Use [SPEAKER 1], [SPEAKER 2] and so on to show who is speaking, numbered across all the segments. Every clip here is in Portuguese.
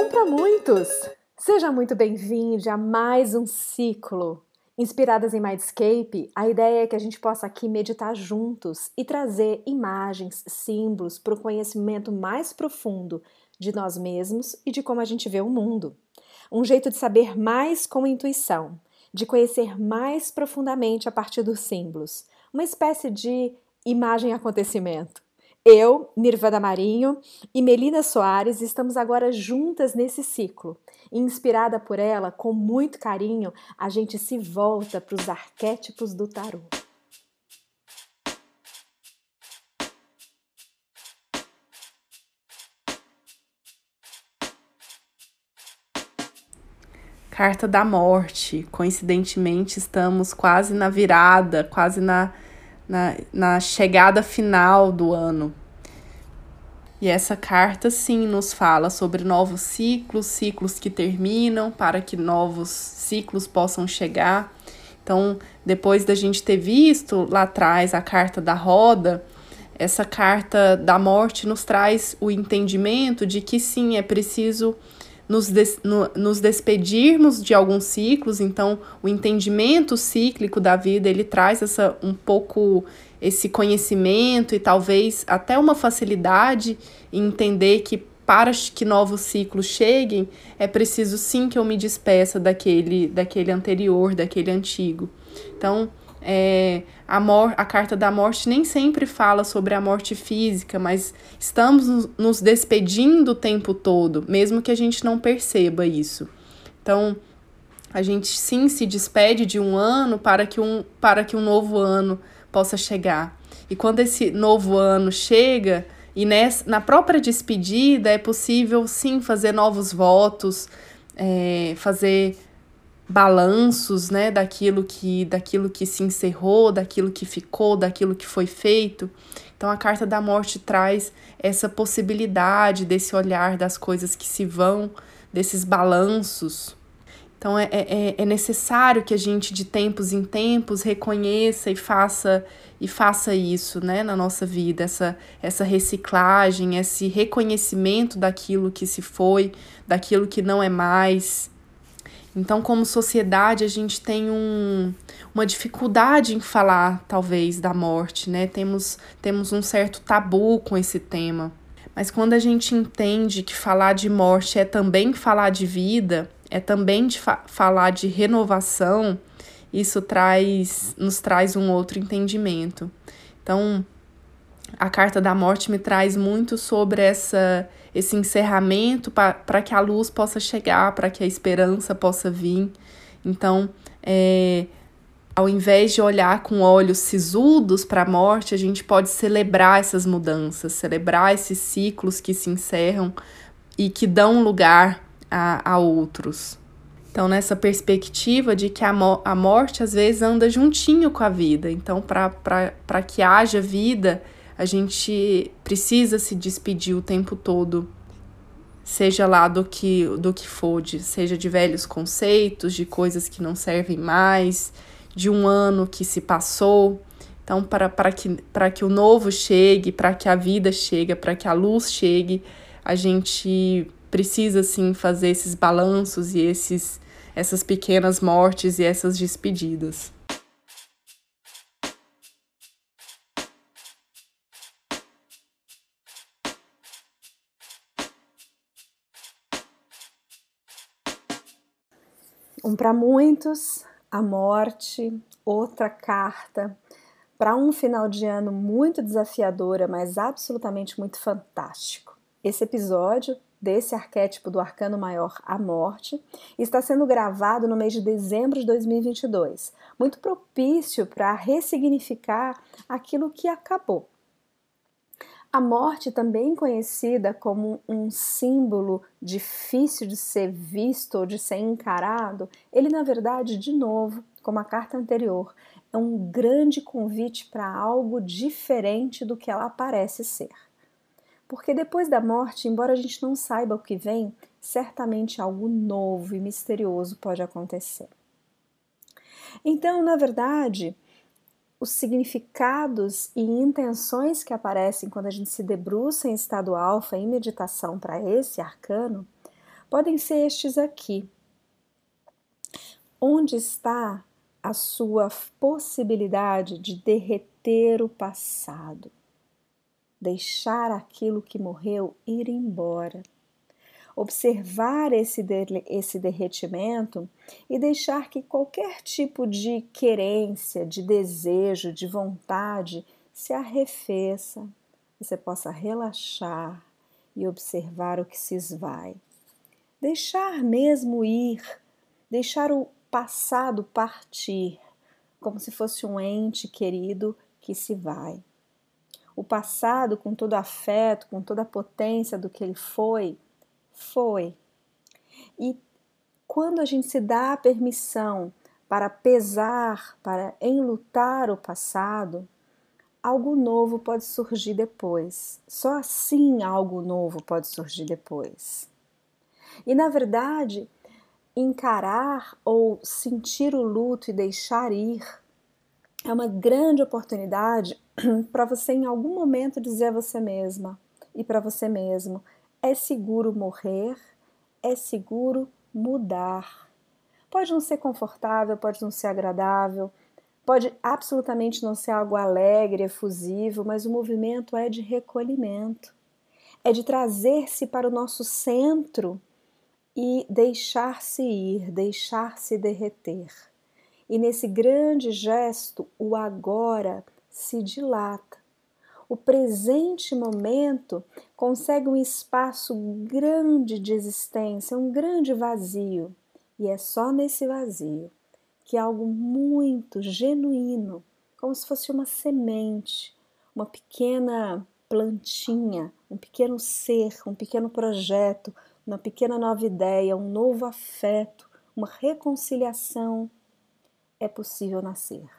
[SPEAKER 1] Um para muitos! Seja muito bem-vindo a mais um ciclo. Inspiradas em Mindscape, a ideia é que a gente possa aqui meditar juntos e trazer imagens, símbolos para o conhecimento mais profundo de nós mesmos e de como a gente vê o mundo. Um jeito de saber mais com intuição, de conhecer mais profundamente a partir dos símbolos, uma espécie de imagem-acontecimento. Eu, Nirvana Marinho e Melina Soares estamos agora juntas nesse ciclo. Inspirada por ela, com muito carinho, a gente se volta para os arquétipos do tarô.
[SPEAKER 2] Carta da Morte. Coincidentemente, estamos quase na virada, quase na, na, na chegada final do ano. E essa carta, sim, nos fala sobre novos ciclos, ciclos que terminam, para que novos ciclos possam chegar. Então, depois da gente ter visto lá atrás a carta da roda, essa carta da morte nos traz o entendimento de que sim, é preciso nos, des, no, nos despedirmos de alguns ciclos, então o entendimento cíclico da vida, ele traz essa um pouco esse conhecimento e talvez até uma facilidade em entender que para que novos ciclos cheguem, é preciso sim que eu me despeça daquele, daquele anterior, daquele antigo. Então, é, a, mor a carta da morte nem sempre fala sobre a morte física, mas estamos nos despedindo o tempo todo, mesmo que a gente não perceba isso. Então, a gente sim se despede de um ano para que um, para que um novo ano possa chegar. E quando esse novo ano chega, e nessa, na própria despedida é possível sim fazer novos votos, é, fazer balanços, né, daquilo que daquilo que se encerrou, daquilo que ficou, daquilo que foi feito. Então a carta da morte traz essa possibilidade desse olhar das coisas que se vão, desses balanços. Então é, é, é necessário que a gente de tempos em tempos reconheça e faça e faça isso, né, na nossa vida, essa essa reciclagem, esse reconhecimento daquilo que se foi, daquilo que não é mais então, como sociedade, a gente tem um, uma dificuldade em falar, talvez, da morte, né? Temos, temos um certo tabu com esse tema. Mas quando a gente entende que falar de morte é também falar de vida, é também de fa falar de renovação, isso traz nos traz um outro entendimento. Então, a carta da morte me traz muito sobre essa esse encerramento para que a luz possa chegar, para que a esperança possa vir. Então, é, ao invés de olhar com olhos sisudos para a morte, a gente pode celebrar essas mudanças, celebrar esses ciclos que se encerram e que dão lugar a, a outros. Então, nessa perspectiva de que a, mo a morte às vezes anda juntinho com a vida. Então, para que haja vida, a gente precisa se despedir o tempo todo, seja lá do que do que for, de, seja de velhos conceitos, de coisas que não servem mais, de um ano que se passou. Então, para, para, que, para que o novo chegue, para que a vida chegue, para que a luz chegue, a gente precisa sim fazer esses balanços e esses, essas pequenas mortes e essas despedidas.
[SPEAKER 1] Um para muitos, a morte, outra carta para um final de ano muito desafiadora, mas absolutamente muito fantástico. Esse episódio desse arquétipo do arcano maior, a morte, está sendo gravado no mês de dezembro de 2022, muito propício para ressignificar aquilo que acabou. A morte, também conhecida como um símbolo difícil de ser visto ou de ser encarado, ele, na verdade, de novo, como a carta anterior, é um grande convite para algo diferente do que ela parece ser. Porque depois da morte, embora a gente não saiba o que vem, certamente algo novo e misterioso pode acontecer. Então, na verdade, os significados e intenções que aparecem quando a gente se debruça em estado alfa em meditação para esse arcano podem ser estes aqui. Onde está a sua possibilidade de derreter o passado? Deixar aquilo que morreu ir embora observar esse, de, esse derretimento e deixar que qualquer tipo de querência, de desejo, de vontade se arrefeça, você possa relaxar e observar o que se esvai. Deixar mesmo ir, deixar o passado partir, como se fosse um ente querido que se vai. O passado, com todo afeto, com toda a potência do que ele foi, foi. E quando a gente se dá a permissão para pesar, para enlutar o passado, algo novo pode surgir depois. Só assim algo novo pode surgir depois. E na verdade, encarar ou sentir o luto e deixar ir é uma grande oportunidade para você em algum momento dizer a você mesma e para você mesmo: é seguro morrer, é seguro mudar. Pode não ser confortável, pode não ser agradável, pode absolutamente não ser algo alegre, efusivo, mas o movimento é de recolhimento, é de trazer-se para o nosso centro e deixar-se ir, deixar-se derreter. E nesse grande gesto, o agora se dilata o presente momento consegue um espaço grande de existência, um grande vazio. E é só nesse vazio que algo muito genuíno, como se fosse uma semente, uma pequena plantinha, um pequeno ser, um pequeno projeto, uma pequena nova ideia, um novo afeto, uma reconciliação, é possível nascer.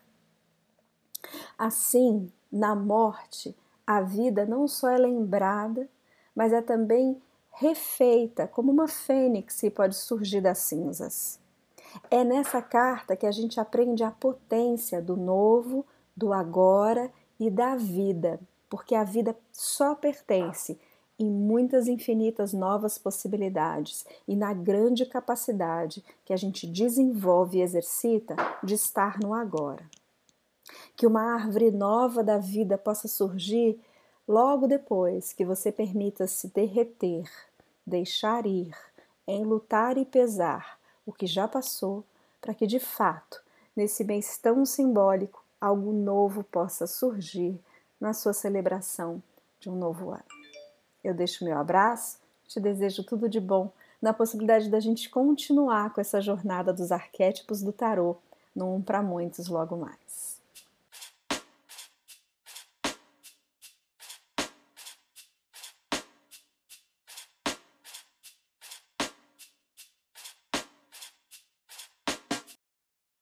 [SPEAKER 1] Assim, na morte, a vida não só é lembrada, mas é também refeita, como uma fênix pode surgir das cinzas. É nessa carta que a gente aprende a potência do novo, do agora e da vida, porque a vida só pertence em muitas infinitas novas possibilidades e na grande capacidade que a gente desenvolve e exercita de estar no agora que uma árvore nova da vida possa surgir logo depois que você permita se derreter, deixar ir, enlutar e pesar o que já passou, para que de fato, nesse mês tão simbólico, algo novo possa surgir na sua celebração de um novo ano. Eu deixo meu abraço, te desejo tudo de bom na possibilidade da gente continuar com essa jornada dos arquétipos do tarô, num para muitos logo mais.